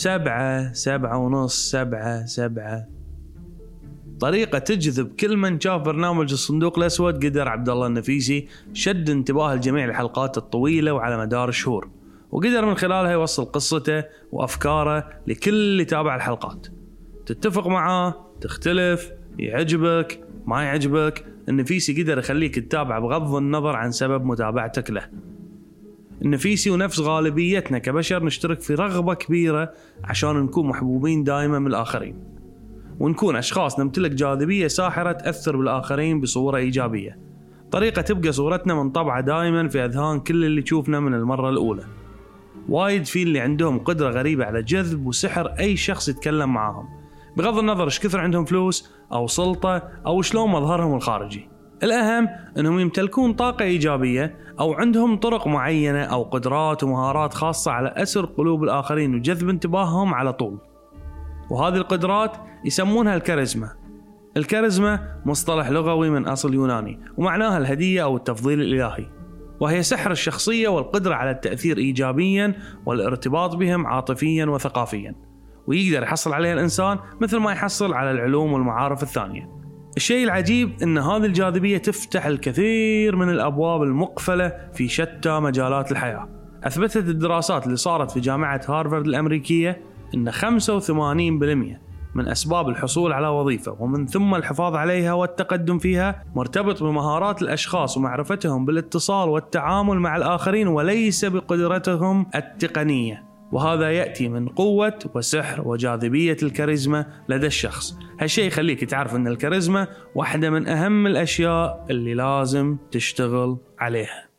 سبعة سبعة ونص سبعة سبعة. طريقة تجذب كل من شاف برنامج الصندوق الأسود قدر عبد الله النفيسي شد انتباه الجميع الحلقات الطويلة وعلى مدار الشهور وقدر من خلالها يوصل قصته وأفكاره لكل اللي تابع الحلقات. تتفق معاه تختلف يعجبك ما يعجبك النفيسي قدر يخليك تتابع بغض النظر عن سبب متابعتك له. النفيسي ونفس غالبيتنا كبشر نشترك في رغبة كبيرة عشان نكون محبوبين دائما من الآخرين. ونكون أشخاص نمتلك جاذبية ساحرة تأثر بالآخرين بصورة إيجابية. طريقة تبقى صورتنا منطبعة دائما في أذهان كل اللي تشوفنا من المرة الأولى. وايد في اللي عندهم قدرة غريبة على جذب وسحر أي شخص يتكلم معاهم. بغض النظر إيش كثر عندهم فلوس أو سلطة أو شلون مظهرهم الخارجي. الأهم أنهم يمتلكون طاقة إيجابية أو عندهم طرق معينة أو قدرات ومهارات خاصة على أسر قلوب الآخرين وجذب انتباههم على طول. وهذه القدرات يسمونها الكاريزما. الكاريزما مصطلح لغوي من أصل يوناني ومعناها الهدية أو التفضيل الإلهي. وهي سحر الشخصية والقدرة على التأثير إيجابيا والارتباط بهم عاطفيا وثقافيا. ويقدر يحصل عليها الإنسان مثل ما يحصل على العلوم والمعارف الثانية. الشيء العجيب إن هذه الجاذبية تفتح الكثير من الأبواب المقفلة في شتى مجالات الحياة. أثبتت الدراسات اللي صارت في جامعة هارفارد الأمريكية إن 85% من أسباب الحصول على وظيفة ومن ثم الحفاظ عليها والتقدم فيها مرتبط بمهارات الأشخاص ومعرفتهم بالاتصال والتعامل مع الآخرين وليس بقدرتهم التقنية. وهذا يأتي من قوة وسحر وجاذبية الكاريزما لدى الشخص. هالشيء يخليك تعرف أن الكاريزما واحدة من أهم الأشياء اللي لازم تشتغل عليها.